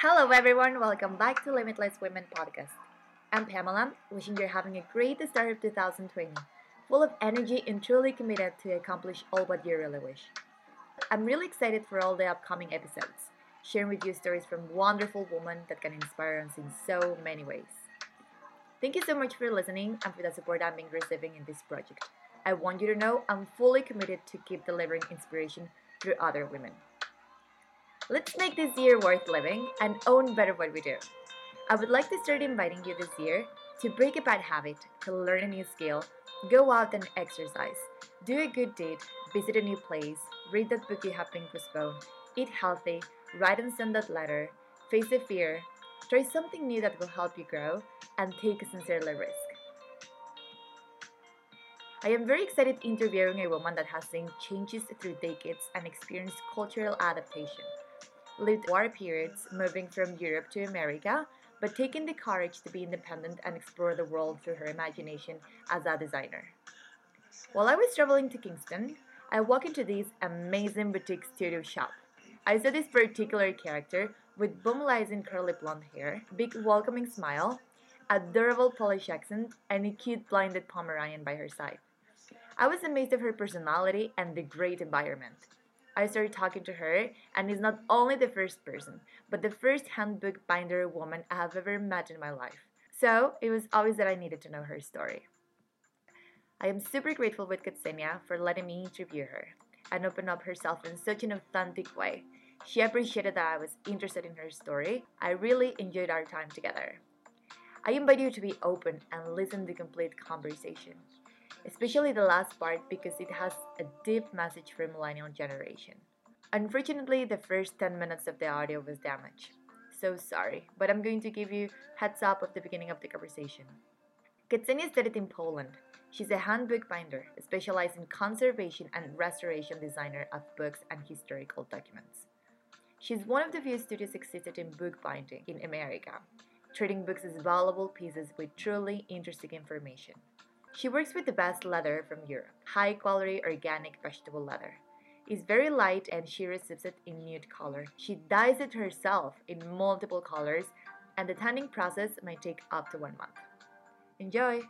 Hello, everyone. Welcome back to Limitless Women podcast. I'm Pamela, wishing you're having a great start of 2020, full of energy and truly committed to accomplish all what you really wish. I'm really excited for all the upcoming episodes, sharing with you stories from wonderful women that can inspire us in so many ways. Thank you so much for listening and for the support I'm being receiving in this project. I want you to know I'm fully committed to keep delivering inspiration through other women. Let's make this year worth living and own better what we do. I would like to start inviting you this year to break a bad habit, to learn a new skill, go out and exercise, do a good deed, visit a new place, read that book you have been postponed, eat healthy, write and send that letter, face a fear, try something new that will help you grow, and take a sincere risk. I am very excited interviewing a woman that has seen changes through decades and experienced cultural adaptation. Lived war periods moving from Europe to America, but taking the courage to be independent and explore the world through her imagination as a designer. While I was traveling to Kingston, I walked into this amazing boutique studio shop. I saw this particular character with boomalizing curly blonde hair, big welcoming smile, adorable Polish accent, and a cute blinded Pomeranian by her side. I was amazed of her personality and the great environment. I started talking to her, and is not only the first person, but the first handbook binder woman I have ever met in my life. So it was obvious that I needed to know her story. I am super grateful with Ksenia for letting me interview her and open up herself in such an authentic way. She appreciated that I was interested in her story. I really enjoyed our time together. I invite you to be open and listen to the complete conversation especially the last part because it has a deep message for millennial generation. Unfortunately, the first 10 minutes of the audio was damaged. So sorry, but I'm going to give you heads up of the beginning of the conversation. Ksenia studied in Poland. She's a handbook binder, specialized in conservation and restoration designer of books and historical documents. She's one of the few studios existed in bookbinding in America, treating books as valuable pieces with truly interesting information. She works with the best leather from Europe, high quality organic vegetable leather. It's very light and she receives it in nude color. She dyes it herself in multiple colors and the tanning process may take up to one month. Enjoy!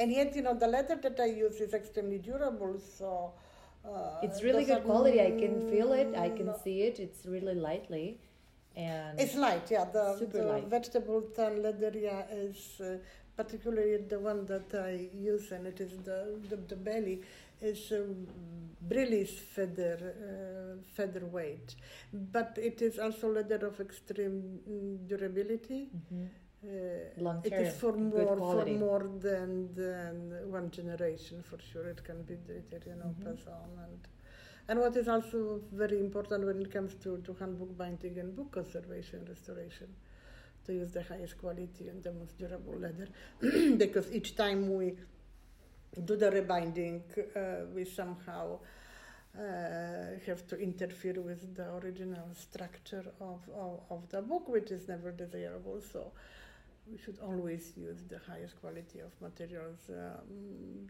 And yet, you know, the leather that I use is extremely durable, so. Uh, it's really good quality. I can feel it. I can see it. It's really lightly, and it's light. Yeah, the, the light. vegetable tan leather yeah, is uh, particularly the one that I use, and it is the, the, the belly, is um, Briley's feather, uh, feather weight. But it is also leather of extreme mm, durability. Mm-hmm. Uh, it is for more for more than than one generation for sure. It can be dated, you know, mm-hmm. pass on and and what is also very important when it comes to, to handbook binding and book conservation restoration to use the highest quality and the most durable leather because each time we do the rebinding, uh, we somehow uh, have to interfere with the original structure of, of, of, the book, which is never desirable. So we should always use the highest quality of materials. Um,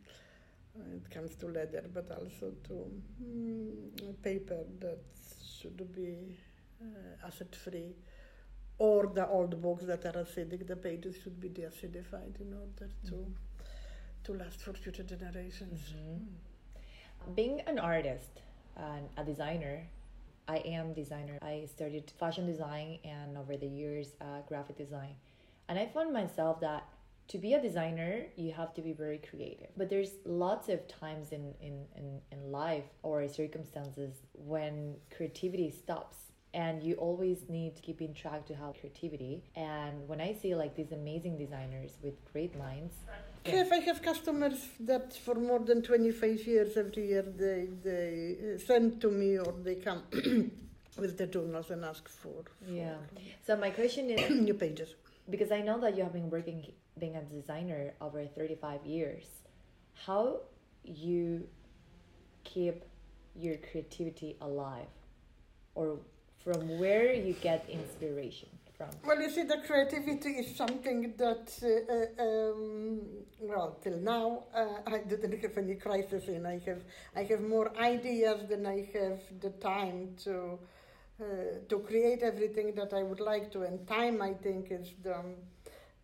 it comes to leather, but also to um, paper that should be uh, acid free or the old books that are acidic, the pages should be deacidified in order to mm. to last for future generations. Mm-hmm. Being an artist and a designer, I am designer. I studied fashion design and over the years uh, graphic design, and I found myself that to be a designer you have to be very creative but there's lots of times in, in, in, in life or circumstances when creativity stops and you always need to keep in track to have creativity. And when i see like these amazing designers with great minds if i have customers that for more than 25 years every year they they uh, send to me or they come with the journals and ask for, for yeah. So my question is new pages. because i know that you have been working being a designer over 35 years how you keep your creativity alive or from where you get inspiration from? Well, you see, the creativity is something that, uh, uh, um, well, till now, uh, I didn't have any crisis in. I have, I have more ideas than I have the time to uh, to create everything that I would like to. And time, I think, is the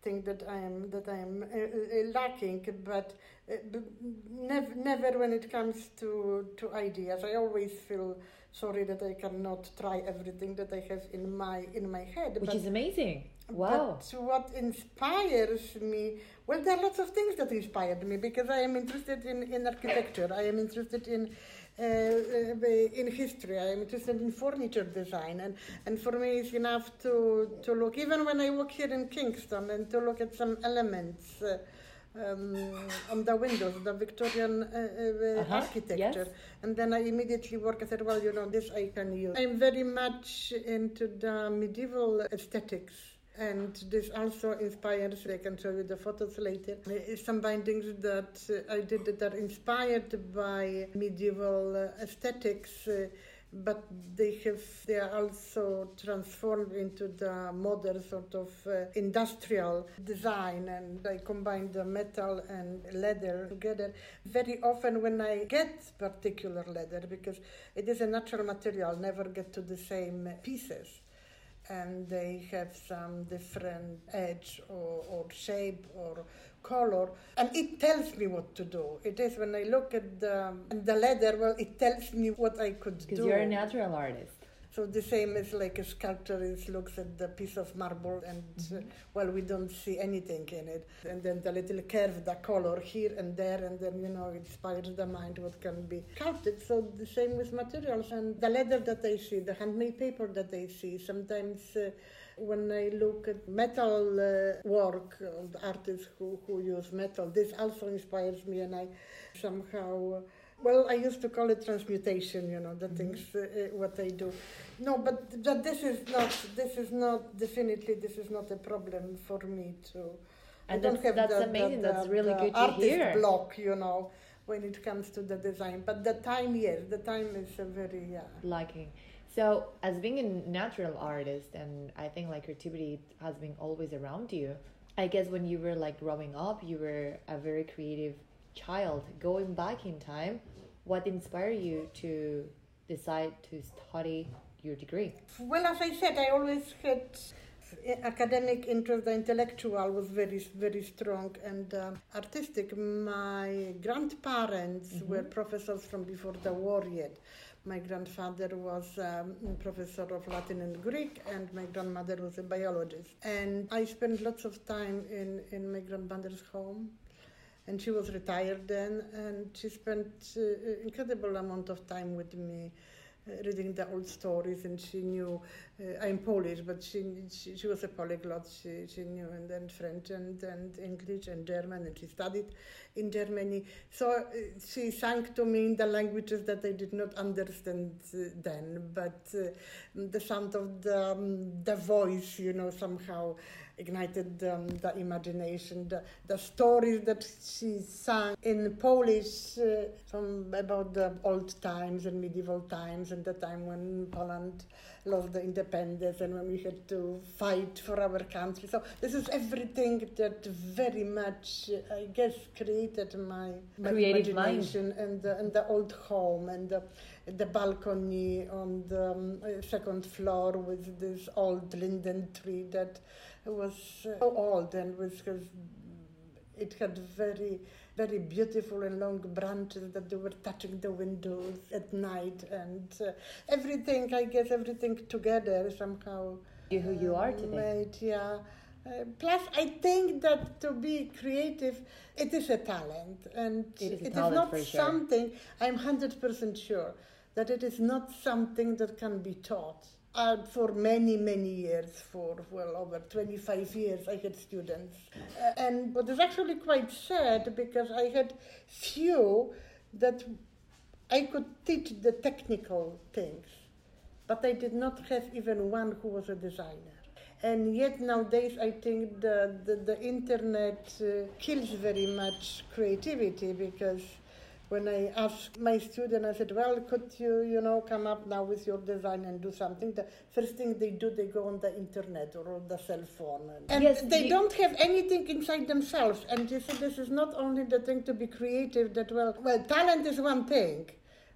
thing that I am that I am uh, uh, lacking. But never, never when it comes to to ideas, I always feel sorry that I cannot try everything that I have in my in my head. Which but, is amazing. Wow. But what inspires me, well, there are lots of things that inspired me because I am interested in, in architecture. I am interested in uh, uh, in history. I am interested in furniture design, and, and for me it's enough to, to look, even when I work here in Kingston, and to look at some elements. Uh, um, on the windows, the Victorian uh, uh, uh-huh. architecture. Yes. And then I immediately work. I said, well, you know, this I can use. I'm very much into the medieval aesthetics and this also inspires i can show you the photos later uh, some bindings that uh, i did that are inspired by medieval uh, aesthetics uh, but they have they are also transformed into the modern sort of uh, industrial design and i combine the metal and leather together. Very often when i get particular leather because it is a natural material never get to the same pieces and they have some different edge or, or shape or color and it tells me what to do it is when i look at the, the leather well it tells me what i could do because you're a natural artist so the same as like a sculptor is looks at the piece of marble and mm-hmm. uh, well we don't see anything in it. And then the little curve, the color here and there, and then you know it inspires the mind what can be sculpted. So the same with materials and the leather that I see, the handmade paper that I see. Sometimes. Uh, when I look at metal uh, work of artists who, who use metal, this also inspires me, and I somehow well, I used to call it transmutation. You know, the mm-hmm. things uh, uh, what I do. No, but but this is not. This is not definitely. This is not a problem for me to. And I don't have that's the, amazing. The, that's really good to hear. block, you know, when it comes to the design. But the time, yes, the time is a very yeah. Liking. So, as being a natural artist, and I think like creativity has been always around you. I guess when you were like growing up, you were a very creative child. Going back in time, what inspired you to decide to study your degree? Well, as I said, I always had academic interest, the intellectual was very, very strong and uh, artistic. My grandparents mm-hmm. were professors from before the war yet. My grandfather was um, professor of Latin and Greek, and my grandmother was a biologist. And I spent lots of time in, in my grandmother's home and she was retired then, and she spent uh, incredible amount of time with me. Reading the old stories, and she knew. Uh, I'm Polish, but she, she, she was a polyglot. She she knew and then French and and English and German, and she studied in Germany. So uh, she sang to me in the languages that I did not understand uh, then, but uh, the sound of the um, the voice, you know, somehow ignited um, the imagination. The, the stories that she sang in Polish uh, from about the old times and medieval times and the time when Poland lost the independence and when we had to fight for our country. So this is everything that very much, I guess, created my, my imagination mind. and the, and the old home and the, the balcony on the um, second floor with this old linden tree that was so old and was it had very very beautiful and long branches that they were touching the windows at night and uh, everything i guess everything together somehow you who you are today made, yeah uh, plus, I think that to be creative, it is a talent, and it is, it is not something. Sure. I'm hundred percent sure that it is not something that can be taught uh, for many, many years, for well over 25 years, I had students. Uh, and what is actually quite sad because I had few that I could teach the technical things, but I did not have even one who was a designer. And yet nowadays, I think the, the, the internet uh, kills very much creativity because when I asked my student, I said, well, could you, you know, come up now with your design and do something? The first thing they do, they go on the internet or on the cell phone. And, and yes, they don't have anything inside themselves. And you see, this is not only the thing to be creative that, well, well, talent is one thing,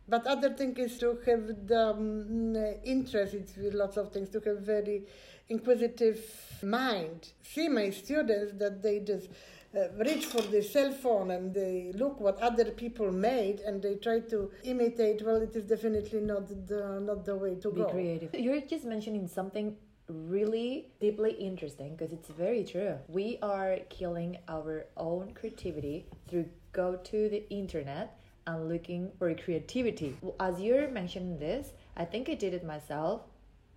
But other thing is to have the um, interest in lots of things, to have very inquisitive mind. See my students that they just Uh, reach for the cell phone and they look what other people made and they try to imitate. Well, it is definitely not the not the way to Be go. creative. You're just mentioning something really deeply interesting because it's very true. We are killing our own creativity through go to the internet and looking for creativity. As you're mentioning this, I think I did it myself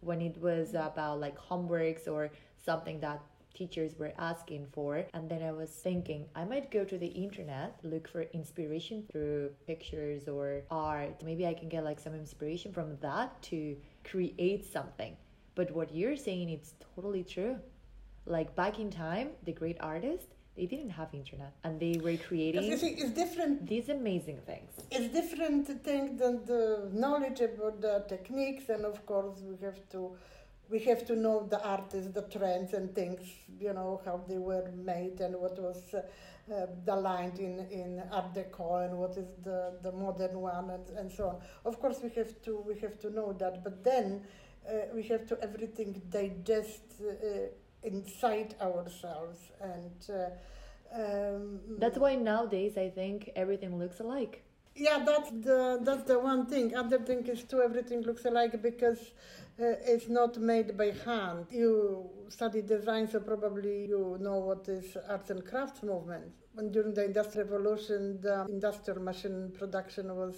when it was about like homeworks or something that teachers were asking for. And then i was thinking i might go to the internet look for inspiration through pictures or art. Maybe i can get like some inspiration from that to create something. But what you're saying it's totally true. Like back in time the great artists they didn't have internet and they were creating it's different. these amazing things. It's different thing than the knowledge about the techniques and of course we have to we have to know the artists the trends and things you know how they were made and what was uh, uh, the line in, in art deco and what is the, the modern one and, and so on. Of course we have to we have to know that but then uh, we have to everything digest uh, inside ourselves and uh, um, that's why nowadays i think everything looks alike. Yeah that's the that's the one thing. Other thing is too everything looks alike because uh, it's not made by hand. You study design so probably you know what is arts and crafts movement. When during the industrial revolution the industrial machine production was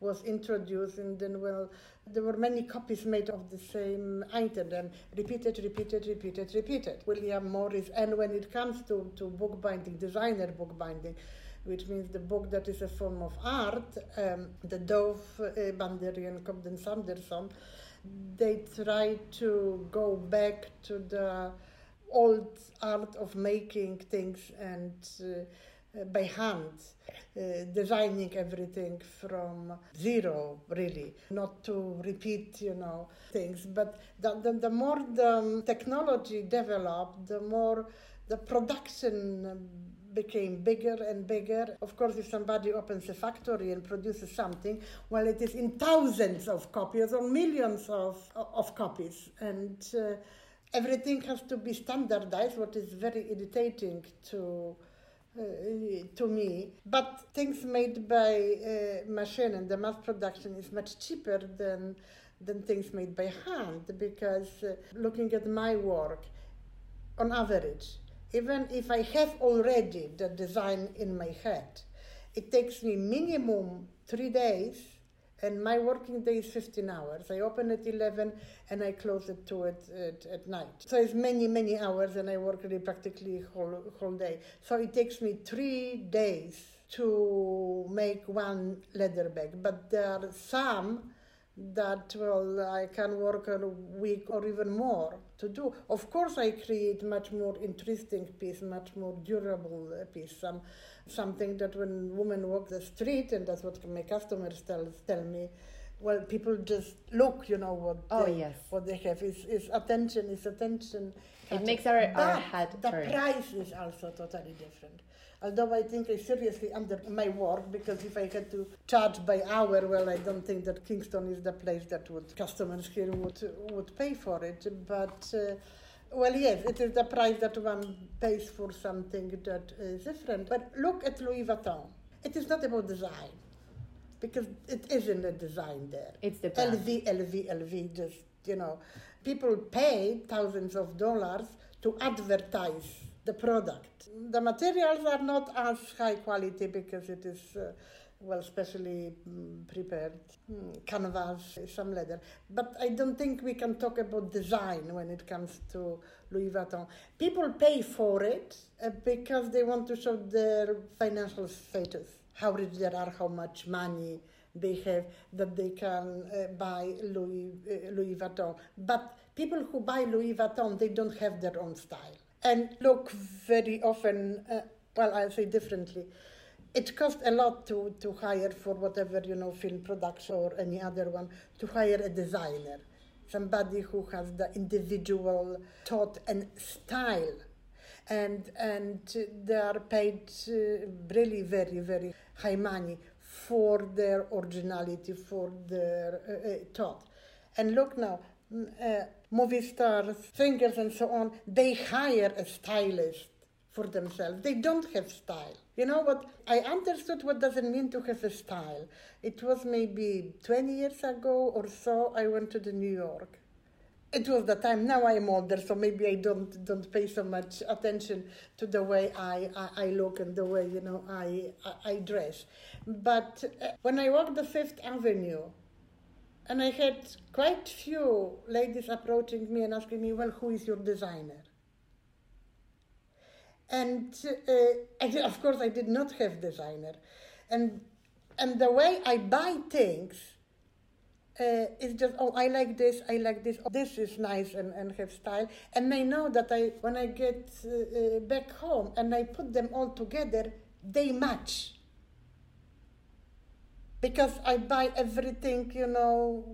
was introduced and then well there were many copies made of the same item and repeated repeated repeated repeated. William morris and when it comes to, to bookbinding designer bookbinding which means the book that is a form of art um, the dove uh, Bindery and Cobden Sanderson they try to go back to the old art of making things and uh, by hand, uh, designing everything from zero, really, not to repeat, you know, things. But the, the, the more the technology developed, the more the production became bigger and bigger. Of course, if somebody opens a factory and produces something, well, it is in thousands of copies or millions of, of copies. And uh, everything has to be standardized, what is very irritating to uh, to me. But things made by uh, machine and the mass production is much cheaper than than things made by hand because uh, looking at my work, on average, even if I have already the design in my head, it takes me minimum three days and my working day is 15 hours. I open at 11 and I close at 2 at, at, at, night. So it's many, many hours and I work really practically whole, whole day. So it takes me three days to make one leather bag. But there are some that, well, I can work a week or even more to do. Of course, I create much more interesting piece, much more durable uh, piece. Some something that when women walk the street, and that's what my customers tell tell me. Well, people just look, you know what. Oh they, yes. What they have is, is attention. Is attention. It makes our, our head the turn. price is also totally different. Although I think I seriously under my work because if I had to charge by hour, well, I don't think that Kingston is the place that would customers here would would pay for it. But uh, well, yes, it is the price that one pays for something that is different. But look at Louis Vuitton. It is not about design, because it isn't a design there. It's the brand. LV, LV, LV. Just you know, people pay thousands of dollars to advertise the product. The materials are not as high quality because it is. Uh, well, specially mm, prepared mm, canvas, some leather. But I don't think we can talk about design when it comes to Louis Vuitton. People pay for it uh, because they want to show their financial status, how rich they are, how much money they have, that they can uh, buy Louis, uh, Louis Vuitton. But people who buy Louis Vuitton, they don't have their own style. And look very often, uh, well, I'll say differently it costs a lot to, to hire for whatever you know film production or any other one to hire a designer somebody who has the individual thought and style and and they are paid uh, really very very high money for their originality, for their uh, uh, thought. And look now, uh, movie stars, singers, and so on, they hire a stylist for themselves. They don't have style. You know what? I understood what does it mean to have a style. It was maybe 20 years ago or so. I went to the New York it was the time. Now I'm older, so maybe I don't don't pay so much attention to the way I, I, I look and the way you know I I, I dress. But uh, when I walked the Fifth Avenue, and I had quite few ladies approaching me and asking me, "Well, who is your designer?" And uh, I, of course, I did not have designer, and and the way I buy things uh, it's just oh I like this I like this oh, this is nice and, and have style. And I know that I when I get uh, uh, back home and I put them all together they match because I buy everything you know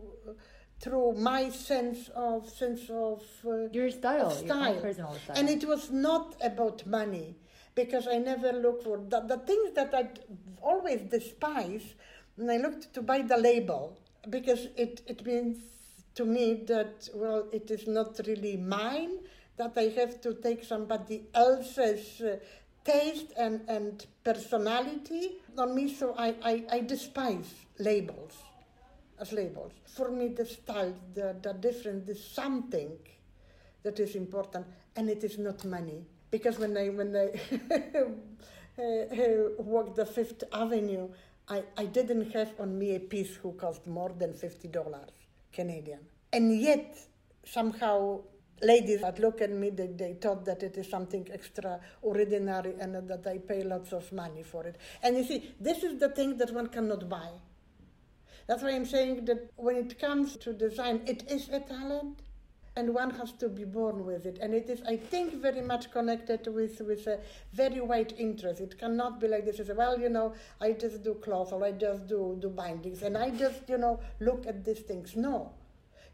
through my sense of sense of uh, your style, of style. Your personal style and it was not about money because I never look for the, the things that I always despise and I looked to buy the label because it, it means to me that, well, it is not really mine, that I have to take somebody else's uh, taste and, and personality on me, so I, I, I despise labels as labels. For me, the style, the, the difference is something that is important, and it is not money. Because when I, when I uh, uh, walk the Fifth Avenue, I, I didn't have on me a piece who cost more than $50 Canadian. And yet, somehow, ladies that look at me, they, they thought that it is something extraordinary and that I pay lots of money for it. And you see, this is the thing that one cannot buy. That's why I'm saying that when it comes to design, it is a talent and one has to be born with it. And it is, I think, very much connected with, with a very wide interest. It cannot be like this, is well, you know, I just do cloth or I just do, do bindings and I just, you know, look at these things. No.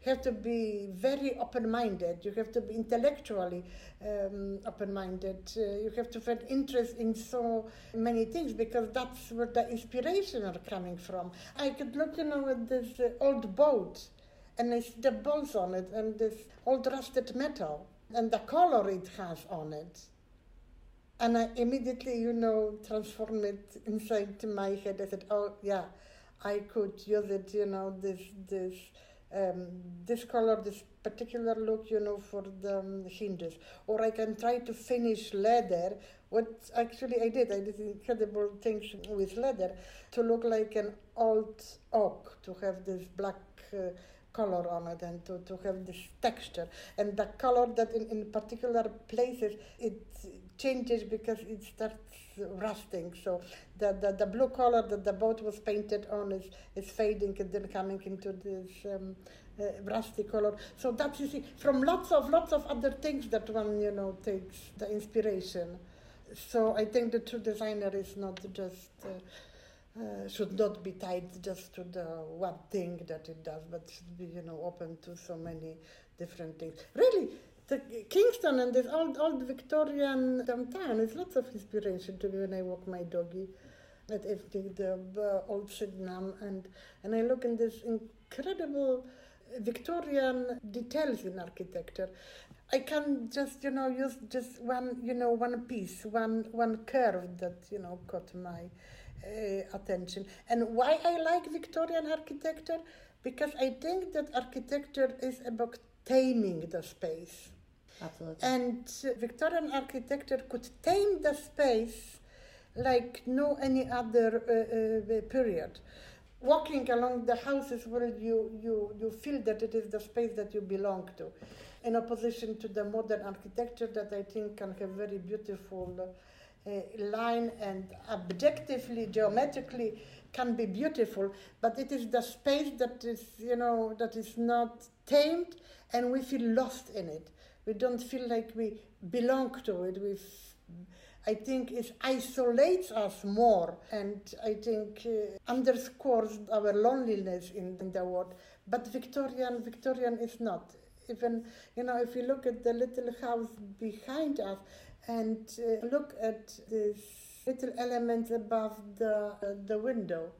Have to be very open minded. You have to be intellectually um, open minded. Uh, you have to find interest in so many things because that's where the inspiration are coming from. I could look, you know, at this uh, old boat and I see the balls on it and this old rusted metal and the color it has on it. And I immediately, you know, transform it inside my head. I said, oh, yeah, I could use it, you know, this, this, um, this color, this particular look, you know, for the um, hinges. Or I can try to finish leather. What actually I did, I did incredible things with leather to look like an old oak, to have this black. Uh, color on it and to, to have this texture and the color that in, in particular places it changes because it starts rusting. So the, the, the blue color that the boat was painted on is, is fading and then coming into this um, uh, rusty color. So that's you see from lots of lots of other things that one you know takes the inspiration. So i think the true designer is not just uh, uh, should not be tied just to the one thing that it does, but should be, you know, open to so many different things. Really, the Kingston and this old, old Victorian downtown is lots of inspiration to me when I walk my doggy at evening, the uh, old Sydenham, and, and I look in this incredible Victorian details in architecture. I can just, you know, use just one, you know, one piece, one, one curve that, you know, caught my uh, attention. And why I like Victorian architecture? Because I think that architecture is about taming the space. Absolutely. And Victorian architecture could tame the space like no any other uh, uh, period. Walking along the houses where you, you, you feel that it is the space that you belong to, in opposition to the modern architecture that I think can have very beautiful uh, line and objectively, geometrically can be beautiful, but it is the space that is, you know, that is not tamed and we feel lost in it. We don't feel like we belong to it. We I think it isolates us more and I think uh, underscores our loneliness in, in, the world. But Victorian, Victorian is not. Even, you know, if you look at the little house behind us, and uh, look at this little element above the, uh, the window.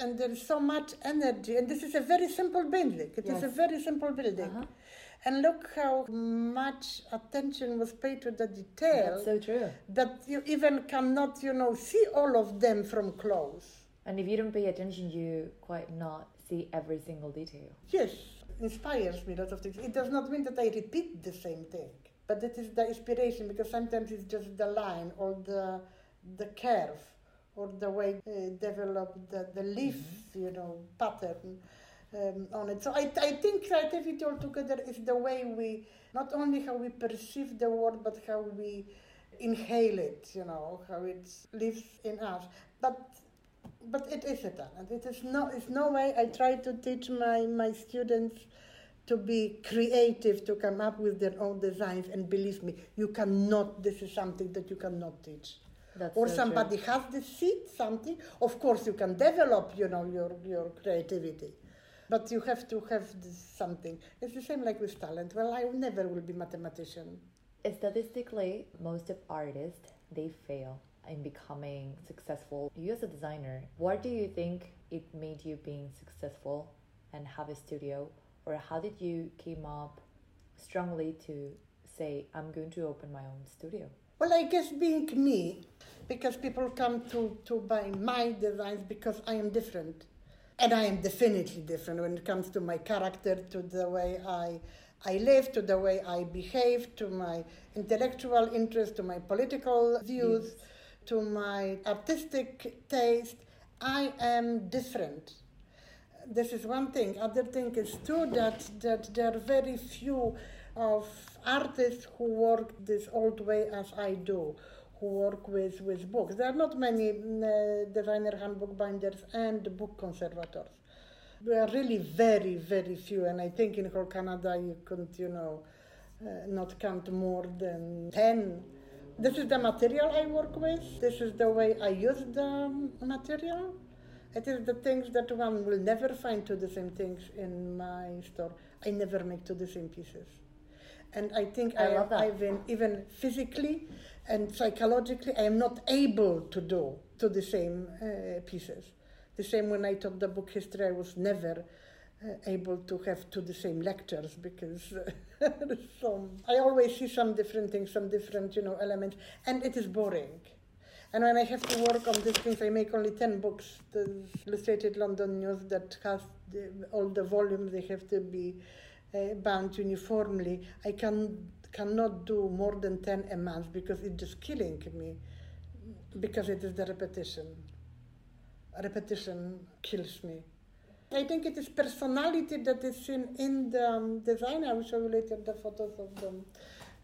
and there is so much energy. And this is a very simple building. It yes. is a very simple building. Uh-huh. And look how much attention was paid to the detail. That's so true. That you even cannot, you know, see all of them from close. And if you don't pay attention, you quite not see every single detail. Yes, inspires me a lot of things. It does not mean that I repeat the same thing, but it is the inspiration because sometimes it's just the line or the the curve or the way uh, develop the, the leaf, mm-hmm. you know, pattern um, on it. So I, I think creativity altogether is the way we, not only how we perceive the world, but how we inhale it, you know, how it lives in us. But but it is a talent. It is no, it's no way I try to teach my, my students to be creative, to come up with their own designs, and believe me, you cannot, this is something that you cannot teach. That's or so somebody true. has the seed, something. Of course, you can develop, you know, your, your creativity but you have to have something. It's the same like with talent. Well, I never will be mathematician. Statistically, most of artists they fail in becoming successful. You as a designer, what do you think it made you being successful and have a studio, or how did you came up strongly to say I'm going to open my own studio? Well, I guess being me, because people come to, to buy my designs because I am different and I am definitely different when it comes to my character, to the way I, I live, to the way I behave, to my intellectual interest, to my political views, yes. to my artistic taste. I am different. This is one thing. Other thing is too that that there are very few of artists who work this old way as I do who work with, with books. There are not many uh, designer handbook binders and book conservators. There are really very, very few, and I think in whole Canada you couldn't, you know, uh, not count more than 10. This is the material I work with. This is the way I use the material. It is the things that one will never find to the same things in my store. I never make to the same pieces. And I think I, I have even, even physically, and psychologically I am not able to do to the same uh, pieces. The same when I taught the book history, I was never uh, able to have to the same lectures because uh, some, I always see some different things, some different you know elements, and it is boring. And when I have to work on these things, I make only ten books. The Illustrated London News that has the, all the volumes, they have to be uh, bound uniformly. I can cannot do more than 10 a month because it's just killing me because it is the repetition. Repetition kills me. I think it is personality that is seen in the um, design. I will show you later the photos of them.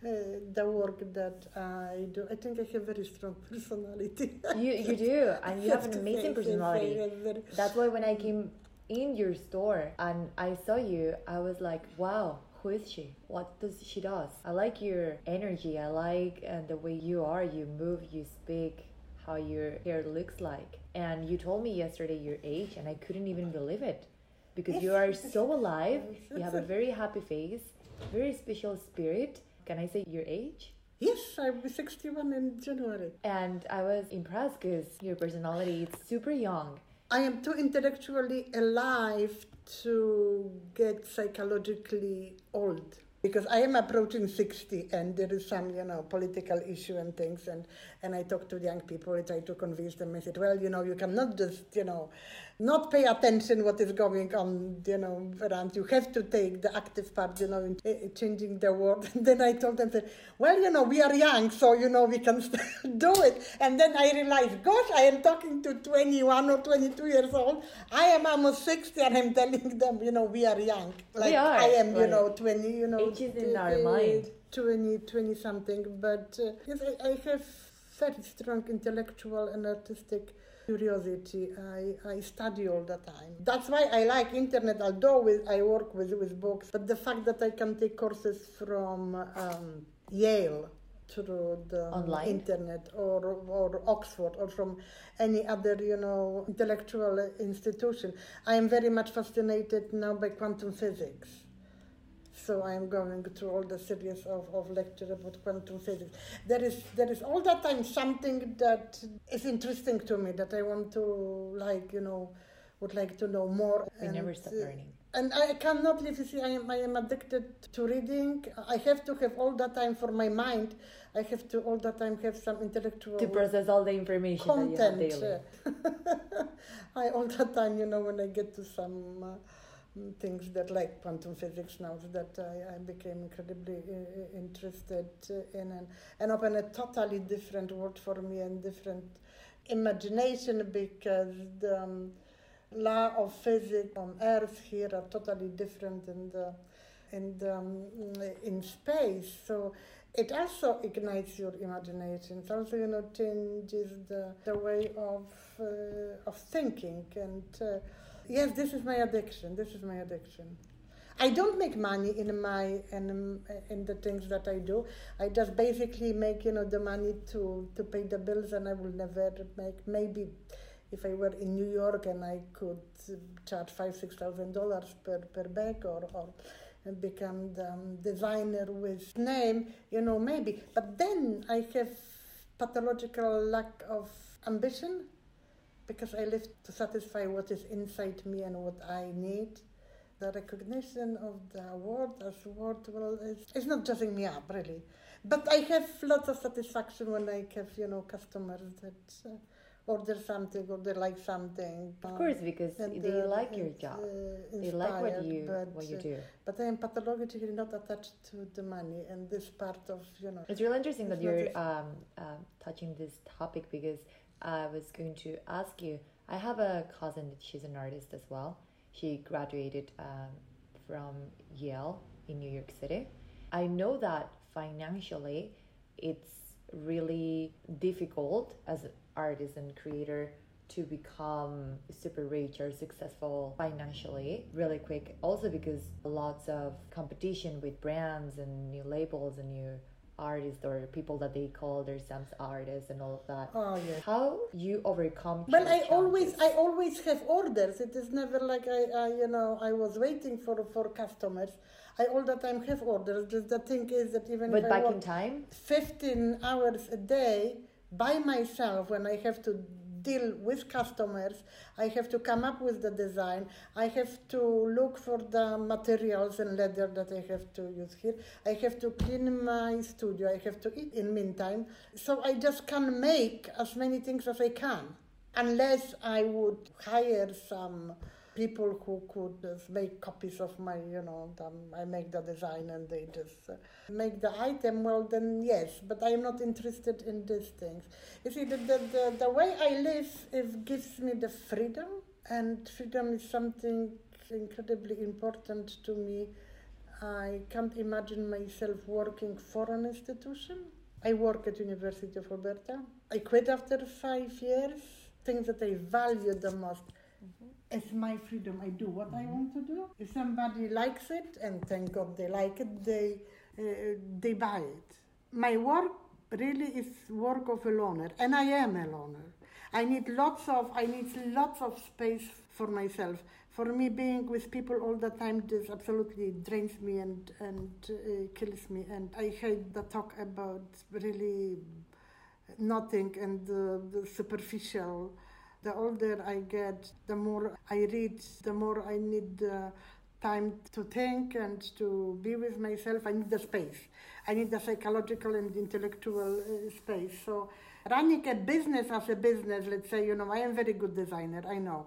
Uh, the work that I do. I think I have very strong personality. You you do, and you have an amazing personality. That's why when I came in your store and I saw you, I was like, wow, who is she? What does she does? I like your energy. I like uh, the way you are. You move. You speak. How your hair looks like. And you told me yesterday your age, and I couldn't even believe it, because you are so alive. You have a very happy face, very special spirit. Can I say your age? Yes, I'm 61 in January. And I was impressed because your personality is super young. I am too intellectually alive to get psychologically old because I am approaching 60 and there is some, you know, political issue and things. And, and I talk to young people, I try to convince them. I said, well, you know, you cannot just, you know, not pay attention what is going on, you know, around. You have to take the active part, you know, in uh, changing the world. And then I told them, that, well, you know, we are young, so, you know, we can do it. And then I realized, gosh, I am talking to 21 or 22 years old. I am almost 60 and I'm telling them, you know, we are young. Like we are. I am, you know, 20, you know. Age is in our mind. 20, 20 something. But uh, yes, I, I have very strong intellectual and artistic curiosity. I, I study all the time. That's why I like internet, although with, I work with, with books. But the fact that I can take courses from um, Yale through the Online? internet or, or Oxford or from any other, you know, intellectual institution. I am very much fascinated now by quantum physics so I am going through all the series of, of lectures about quantum physics. There is there is all the time something that is interesting to me that I want to like you know would like to know more. We never stop uh, learning. And I cannot live. You see, I am, I am addicted to reading. I have to have all the time for my mind. I have to all the time have some intellectual to process all the information content. that you have daily. I all the time, you know, when I get to some. Uh, things that like quantum physics now that I, I became incredibly uh, interested in and, and open a totally different world for me and different imagination because the um, law of physics on earth here are totally different in the the, um, in space. So it also ignites your imagination. It also you know changes the, the way of uh, of thinking and uh, yes this is my addiction this is my addiction I don't make money in my in, in the things that I do. I just basically make you know the money to to pay the bills, and I will never make maybe if I were in New York and I could charge five six thousand dollars per per bag or or become the um, designer with name, you know maybe. But then I have pathological lack of ambition because I live to satisfy what is inside me and what I need. The recognition of the award as award well it's, it's not dressing me up really. But i have lots of satisfaction when i have you know customers that uh, order something or they like something. Of course because and, they uh, like your job. uh, they like what you but, what you do. but i am pathologically not attached to the money and this part of you know it's really interesting that you're um, um, touching this topic because i was going to ask you i have a cousin she's an artist as well She graduated um, from Yale in New York City. I know that financially it's really difficult as an artist and creator to become super rich or successful financially really quick also because lots of competition with brands and new labels and new artists or people that they call themselves artists and all of that. Oh yeah. How you overcome? Well, I always I always have orders. It is never like I, I you know I was waiting for for customers. I all the time have orders. Just the thing is that even but if back I in time, fifteen hours a day by myself when I have to deal with customers. I have to come up with the design. I have to look for the materials and leather that I have to use here. I have to clean my studio. I have to eat in meantime. So I just can make as many things as I can, unless I would hire some people who could just make copies of my, you know, I make the design and they just uh, make the item, well, then yes, but I am not interested in these things. You see, the, the, the, the way I live it gives me the freedom, and freedom is something incredibly important to me. I can't imagine myself working for an institution. I work at University of Alberta. I quit after five years. Things that I value the most it's my freedom. I do what I want to do. If somebody likes it, and thank God they like it, they uh, they buy it. My work really is work of a loner, and I am a loner. I need lots of I need lots of space for myself. For me, being with people all the time just absolutely drains me and and uh, kills me. And I hate the talk about really nothing and the, the superficial the older I get, the more I read, the more I need uh, time to think and to be with myself. I need the space. I need the psychological and intellectual uh, space. So, running a business as a business, let's say, you know, I am very good designer, I know.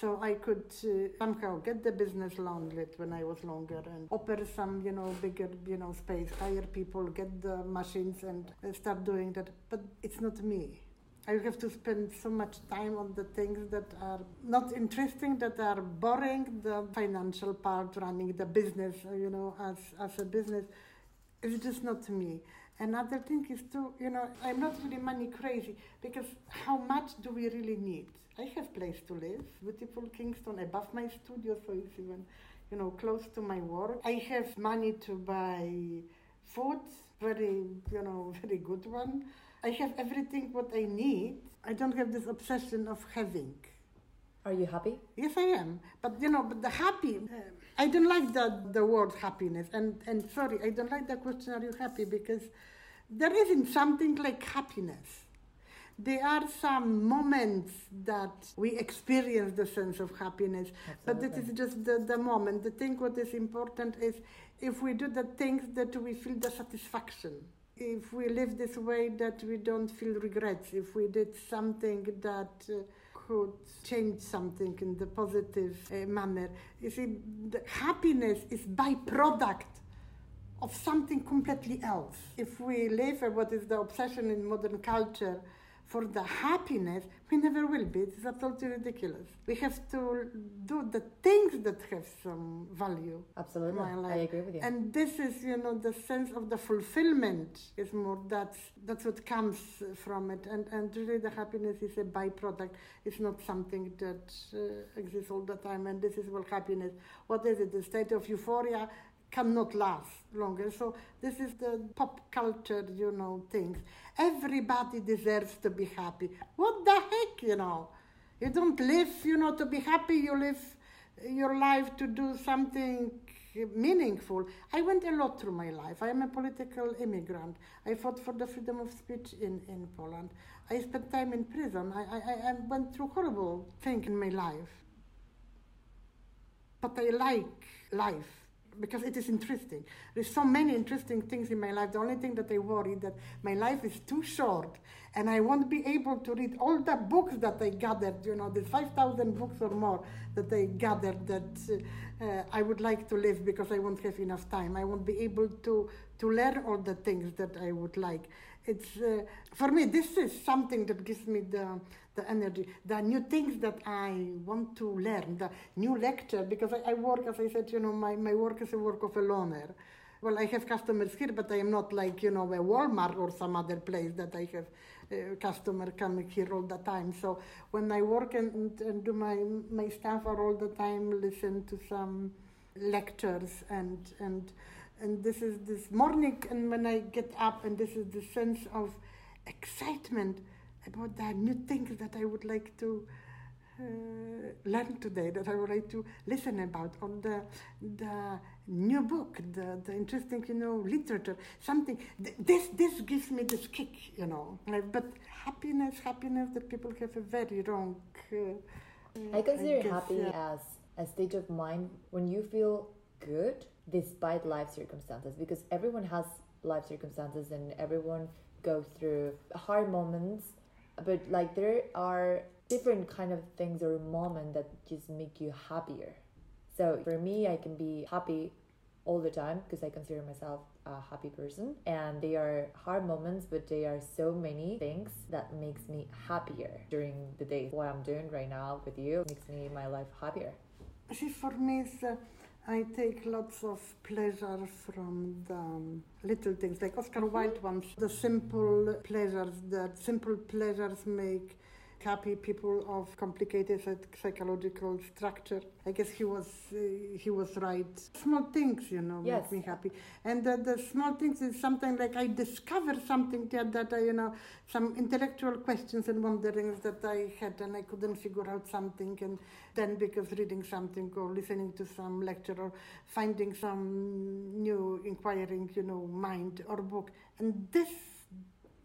So I could uh, somehow get the business loan when I was longer and offer some, you know, bigger, you know, space, hire people, get the machines and uh, start doing that. But it's not me. I have to spend so much time on the things that are not interesting, that are boring, the financial part, running the business, you know, as, as a business. It's just not me. Another thing is to, you know, I'm not really money crazy because how much do we really need? I have place to live, beautiful Kingston above my studio, so it's even, you know, close to my work. I have money to buy food, very, you know, very good one. I have everything what I need. I don't have this obsession of having. Are you happy? Yes, I am. But you know, but the happy, uh, I don't like the the word happiness. And and sorry, I don't like the question. Are you happy? Because there isn't something like happiness. there are some moments that we experience the sense of happiness, Absolutely. but this is just the, the moment. The thing what is important is if we do the things that we feel the satisfaction. If we live this way, that we don't feel regrets. If we did something that uh, could change something in the positive uh, manner. You see, happiness is byproduct of something completely else. If we live what is the obsession in modern culture for the happiness, we never will be. It's absolutely ridiculous. We have to do the things that have some value. Absolutely, I agree with you. And this is, you know, the sense of the fulfillment is more that's that's what comes from it. And and really, the happiness is a byproduct. It's not something that uh, exists all the time. And this is what happiness. What is it? The state of euphoria cannot last longer. So this is the pop culture, you know, things. Everybody deserves to be happy. What the heck, you know? You don't live, you know, to be happy. You live your life to do something meaningful. I went a lot through my life. I am a political immigrant. I fought for the freedom of speech in, in Poland. I spent time in prison. I, I, I went through horrible things in my life. But I like life because it is interesting. There's so many interesting things in my life. The only thing that I worry that my life is too short and I won't be able to read all the books that I gathered, you know, the 5,000 books or more that I gathered that uh, I would like to live because I won't have enough time. I won't be able to, to learn all the things that I would like. It's, uh, for me, this is something that gives me the, the energy, the new things that I want to learn, the new lecture, because I, I, work, as I said, you know, my, my work is a work of a loner. Well, I have customers here, but I am not like, you know, a Walmart or some other place that I have uh, customer coming here all the time. So when I work and, and do my, my stuff all the time, listen to some lectures and, and, and this is this morning and when I get up and this is the sense of excitement about the new things that I would like to uh, learn today, that I would like to listen about, on the the new book, the, the interesting, you know, literature, something. Th- this this gives me this kick, you know. but happiness, happiness that people have a very wrong. Uh, I consider I guess, happy yeah. as a state of mind when you feel good despite life circumstances, because everyone has life circumstances and everyone goes through hard moments but like there are different kind of things or moments that just make you happier. So for me i can be happy all the time because i consider myself a happy person. And they are hard moments but they are so many things that makes me happier during the day. What i'm doing right now with you makes me my life happier. See for me it's uh, I take lots of pleasure from the um, little things, like Oscar Wilde once. The simple pleasures, that simple pleasures make happy people of complicated psychological structure. I guess he was uh, he was right. Small things, you know, yes. make me happy. And the, the small things is something like I discover something that, that I, you know, some intellectual questions and wonderings that I had and I couldn't figure out something. And then because reading something or listening to some lecture or finding some new inquiring, you know, mind or book. And this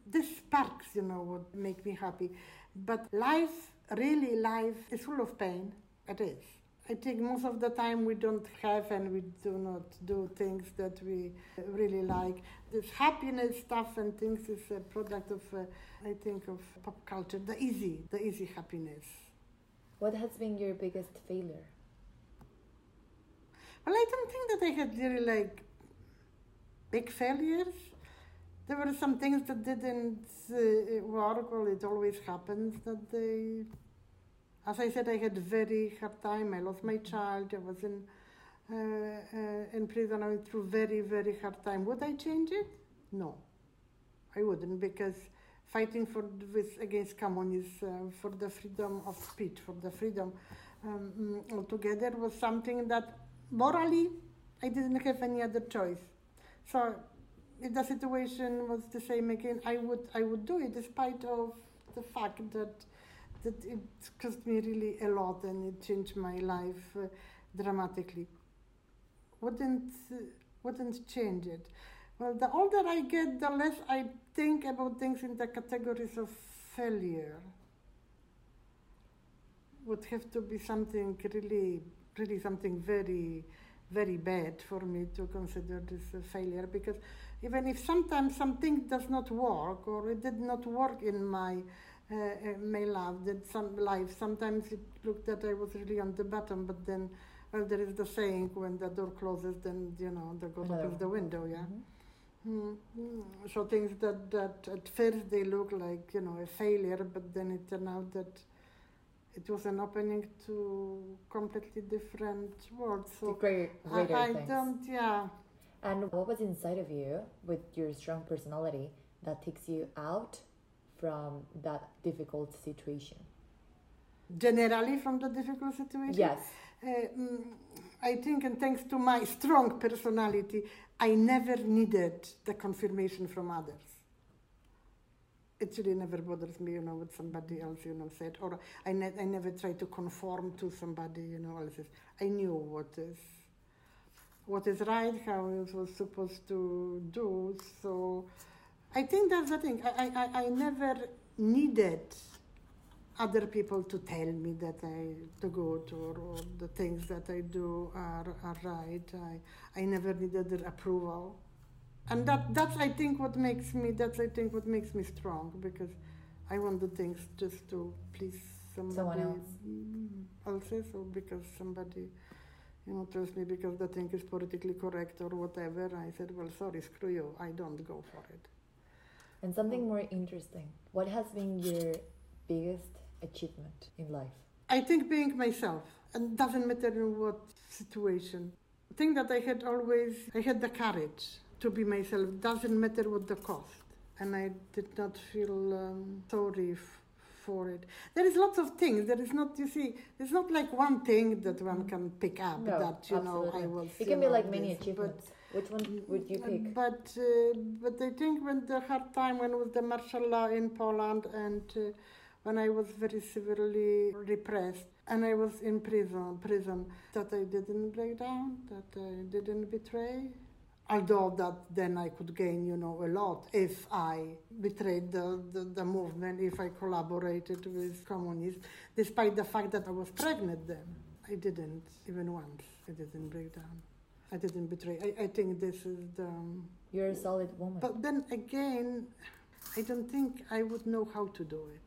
this sparks, you know, would make me happy. But life, really life, is full of pain. It is. I think most of the time we don't have and we do not do things that we really like. This happiness stuff and things is a product of, uh, I think, of pop culture. The easy, the easy happiness. What has been your biggest failure? Well, I don't think that I had really like big failures there were some things that didn't uh, work Well, it always happens that they as i said i had a very hard time. I lost my child. I was in uh, uh, in prison. I went through very very hard time. Would i change it? No. I wouldn't because fighting for with against communism uh, for the freedom of speech for the freedom um, mm, altogether was something that morally i didn't have any other choice. So if the situation was the same again, I would I would do it despite of the fact that that it cost me really a lot and it changed my life uh, dramatically. Wouldn't uh, wouldn't change it. Well, the older I get, the less I think about things in the categories of failure would have to be something really, really something very, very bad for me to consider this a failure because even if sometimes something does not work or it did not work in my uh, uh my life, that some life sometimes it looked that I was really on the bottom, but then well, there is the saying when the door closes, then you know the God opens the window, yeah. Mm-hmm. Mm-hmm. So things that that at first they look like you know a failure, but then it turned out that it was an opening to completely different worlds. So I, I don't, yeah. And what was inside of you with your strong personality that takes you out from that difficult situation? Generally, from the difficult situation? Yes. Uh, mm, I think, and thanks to my strong personality, I never needed the confirmation from others it really never bothers me, you know, what somebody else, you know, said. Or I, ne- I never try to conform to somebody, you know, else's. I knew what is what is right, how it was supposed to do. So I think that's the thing. I, I, I never needed other people to tell me that I to go to or, or the things that I do are, are right. I, I never needed their approval and that that's I think what makes me that's I think what makes me strong because I want the things just to please somebody Someone else. else or because somebody you know tells me because the thing is politically correct or whatever. I said, well, sorry, screw you. I don't go for it. And something more interesting. What has been your biggest achievement in life? I think being myself, and doesn't matter in what situation. I think that I had always I had the courage to be myself. Doesn't matter what the cost. And I did not feel um, sorry for it. There is lots of things. There is not, you see, it's not like one thing that one can pick up. No, that you know, I was. It can be like many this, achievements. Which one would you pick? But uh, but I think when the hard time when was the martial law in Poland and uh, when I was very severely repressed and I was in prison prison that I didn't break down, that I didn't betray, although that then I could gain, you know, a lot if I betrayed the, the, the, movement, if I collaborated with communists, despite the fact that I was pregnant then. I didn't, even once. I didn't break down. I didn't betray. I, I think this is the... Um, You're a solid woman. But then again, I don't think I would know how to do it.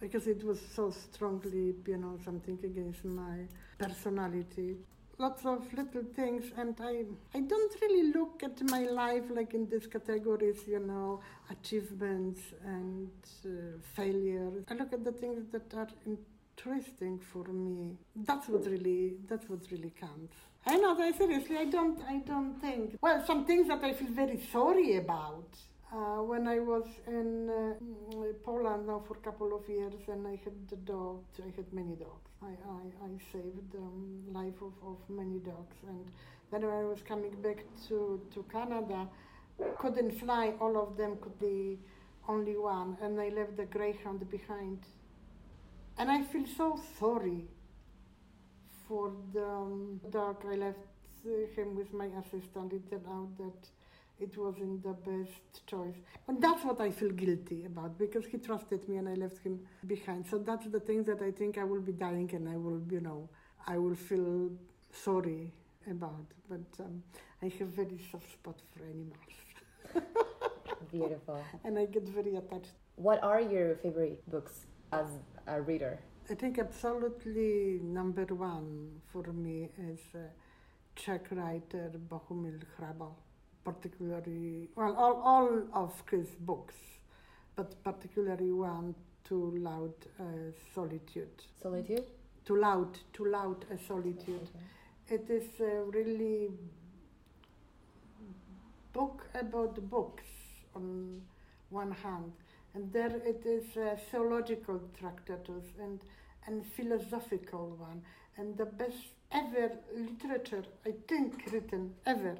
Because it was so strongly, you know, something against my personality lots of little things and I, I don't really look at my life like in these categories you know achievements and uh, failures. I look at the things that are interesting for me. That's what really that's what really counts. I know that seriously i don't i don't think well some things that i feel very sorry about uh, when I was in uh, Poland now for a couple of years and I had the dog, I had many dogs. I, I, I saved the um, life of, of many dogs. And then when I was coming back to, to Canada, couldn't fly, all of them could be only one. And I left the greyhound behind. And I feel so sorry for the um, dog. I left him with my assistant. It turned out that it wasn't the best choice. And that's what I feel guilty about because he trusted me and I left him behind. So that's the thing that I think I will be dying and I will, you know, I will feel sorry about. But um, I have very soft spot for animals. Beautiful. and I get very attached. What are your favorite books as a reader? I think absolutely number one for me is uh, Czech writer Bohumil Hrabal particularly, well, all, all of his books, but particularly one, Too Loud uh, Solitude. Solitude? Too Loud, Too Loud a Solitude. Okay. It is a really book about books on one hand, and there it is a theological tractatus and, and philosophical one, and the best ever literature, I think, written ever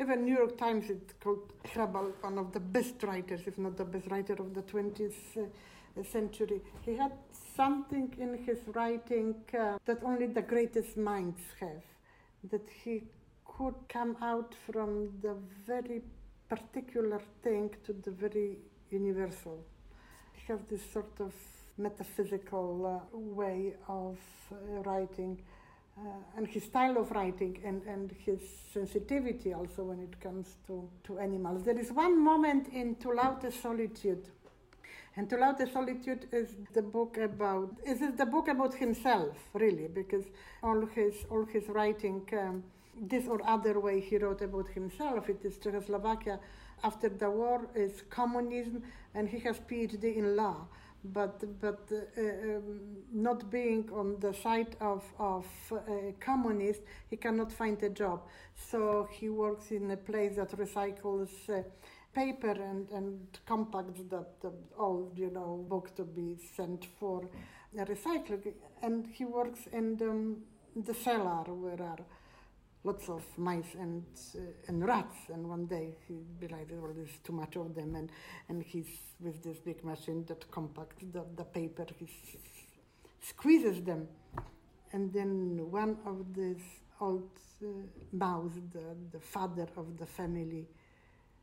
even New York Times it called Hrabal one of the best writers, if not the best writer of the 20th uh, century. He had something in his writing uh, that only the greatest minds have, that he could come out from the very particular thing to the very universal. he has this sort of metaphysical uh, way of uh, writing. Uh, and his style of writing and, and his sensitivity also when it comes to, to animals. There is one moment in Too Loud a Solitude, and Too Loud a Solitude is the book about, is the book about himself, really, because all his, all his writing, um, this or other way he wrote about himself, it is Czechoslovakia after the war, is communism, and he has PhD in law but but uh, um, not being on the side of of uh, communist, he cannot find a job. So he works in a place that recycles uh, paper and and compacts that the old you know book to be sent for recycling. And he works in the, the cellar where are lots of mice and uh, and rats. And one day he realized, well, there's too much of them, and and he's with this big machine that compacts the, the paper. He squeezes them, and then one of these old uh, mouse, the the father of the family,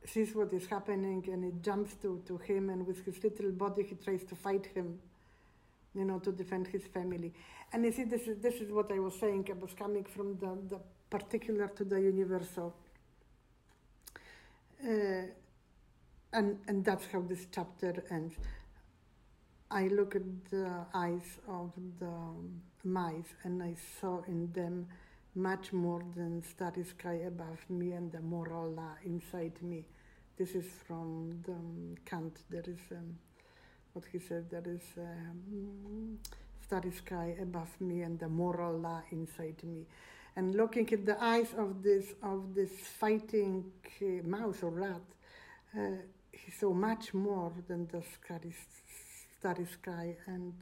sees what is happening, and it jumps to to him, and with his little body he tries to fight him. You know, to defend his family, and you see, this is this is what I was saying. I was coming from the, the particular to the universal. Uh, and, and that's how this chapter ends. I look at the eyes of the mice and I saw in them much more than starry sky above me and the moral law inside me. This is from the, um, Kant. There is um, what he said. There is um, starry sky above me and the moral law inside me and looking at the eyes of this of this fighting uh, mouse or rat, uh, he saw much more than the starry, starry sky and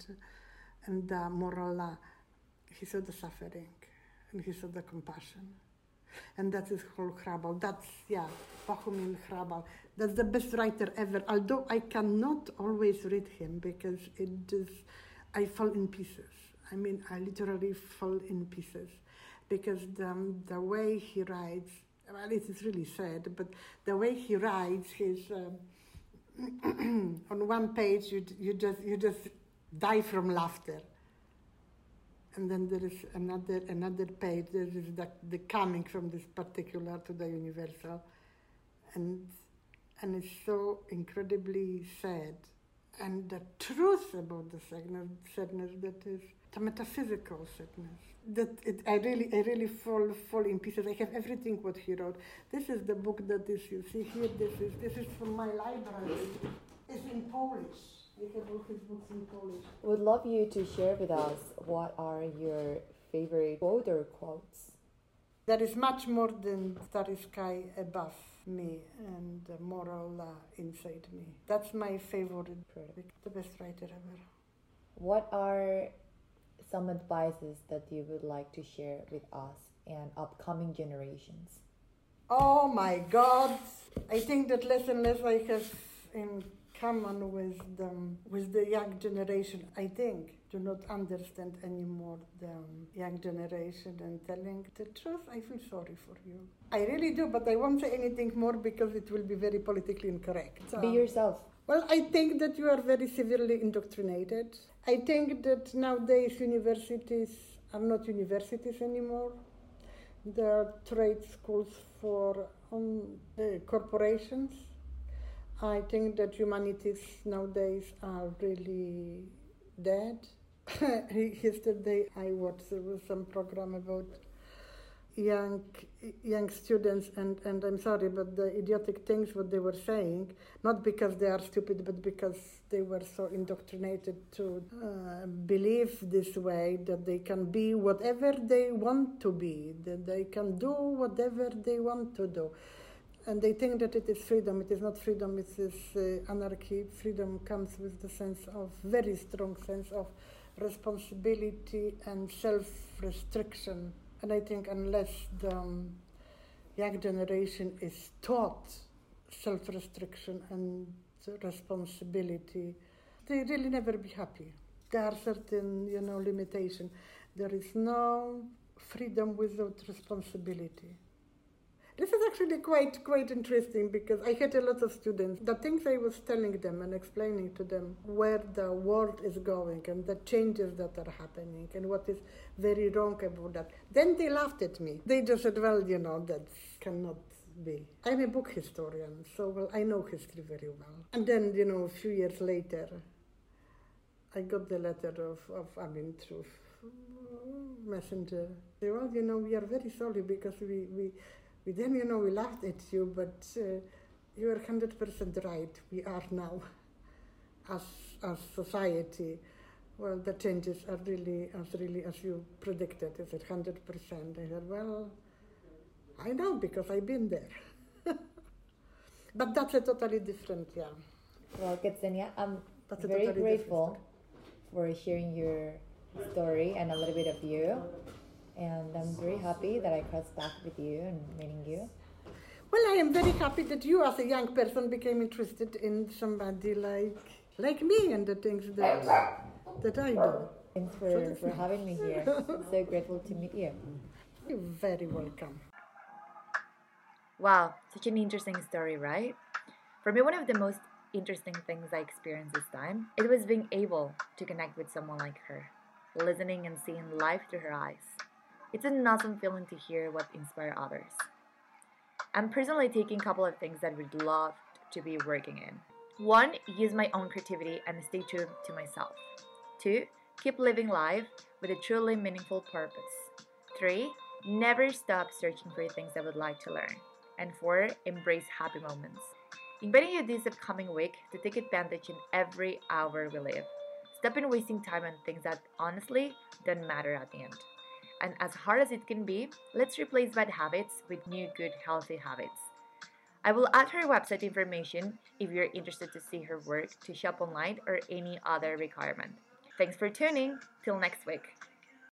and the moral law. He saw the suffering, and he saw the compassion, and that is whole Hrabal. That's yeah, Bohumil Hrabal. That's the best writer ever. Although I cannot always read him because it just I fall in pieces. I mean, I literally fall in pieces because the, the way he writes, well, it is really sad, but the way he writes, his um, on one page you you just you just die from laughter, and then there is another another page. There is the, the coming from this particular to the universal, and and it's so incredibly sad, and the truth about the sadness, sadness that is the metaphysical sadness that it, I really, I really fall, fall in pieces. I have everything what he wrote. This is the book that is you see here. This is this is from my library. It's in Polish. I have all his books in Polish. Would love you to share with us what are your favorite quote or quotes. There is much more than starry sky above me and moral uh, inside me. That's my favorite, Perfect. the best writer ever. What are some advices that you would like to share with us and upcoming generations? Oh my God! I think that less and less I have in common with the, with the young generation. I think do not understand anymore the young generation and telling the truth. I feel sorry for you. I really do, but I won't say anything more because it will be very politically incorrect. So, Be um, yourself. Well, I think that you are very severely indoctrinated. I think that nowadays universities are not universities anymore. They are trade schools for um, corporations. I think that humanities nowadays are really dead. Yesterday I watched some program about young young students and and I'm sorry but the idiotic things what they were saying not because they are stupid but because they were so indoctrinated to uh, believe this way that they can be whatever they want to be that they can do whatever they want to do. And they think that it is freedom. It is not freedom. It is uh, anarchy. Freedom comes with the sense of very strong sense of responsibility and self restriction and I think unless the um, young generation is taught self restriction and responsibility, they really never be happy. There are certain, you know, limitation. There is no freedom without responsibility. This is actually quite quite interesting because I had a lot of students. The things I was telling them and explaining to them where the world is going and the changes that are happening and what is very wrong about that. Then they laughed at me. They just said, "Well, you know, that cannot be. I'm a book historian, so well, I know history very well. And then, you know, a few years later, I got the letter of, of I mean, through messenger. They, well, you know, we are very sorry because we, we, we then, you know, we laughed at you, but uh, you are 100% right. We are now, as, as society, well, the changes are really, as really as you predicted. Is it 100%? I said, well, I know because I've been there. but that's a totally different, yeah. Well, Ksenia, I'm that's very totally grateful for hearing your story and a little bit of you. And I'm very happy that I crossed paths with you and meeting you. Well, I am very happy that you, as a young person, became interested in somebody like like me and the things that that I do. Thanks for, for having me here. I'm so grateful to meet you. You're very welcome. Wow, such an interesting story, right? For me, one of the most interesting things I experienced this time, it was being able to connect with someone like her, listening and seeing life through her eyes. It's an awesome feeling to hear what inspire others. I'm personally taking a couple of things that would love to be working in. One, use my own creativity and stay true to myself. Two, keep living life with a truly meaningful purpose. Three, never stop searching for things I would like to learn. And four, embrace happy moments. Inviting you this upcoming week to take advantage in every hour we live. Stop in wasting time on things that honestly don't matter at the end. And as hard as it can be, let's replace bad habits with new good healthy habits. I will add her website information if you're interested to see her work, to shop online, or any other requirement. Thanks for tuning. Till next week.